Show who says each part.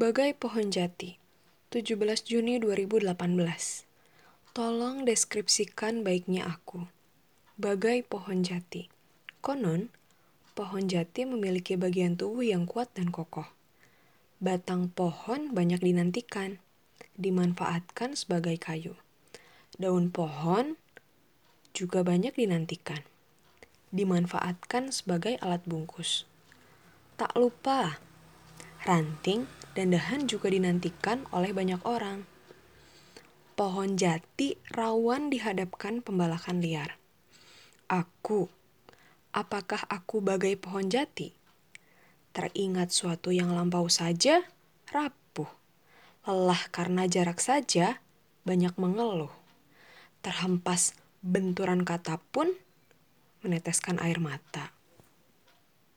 Speaker 1: Bagai pohon jati, 17 Juni 2018. Tolong deskripsikan baiknya aku. Bagai pohon jati. Konon, pohon jati memiliki bagian tubuh yang kuat dan kokoh. Batang pohon banyak dinantikan, dimanfaatkan sebagai kayu. Daun pohon juga banyak dinantikan, dimanfaatkan sebagai alat bungkus. Tak lupa, ranting dan dahan juga dinantikan oleh banyak orang. Pohon jati rawan dihadapkan pembalakan liar. Aku, apakah aku bagai pohon jati? Teringat suatu yang lampau saja, rapuh. Lelah karena jarak saja, banyak mengeluh. Terhempas benturan kata pun, meneteskan air mata.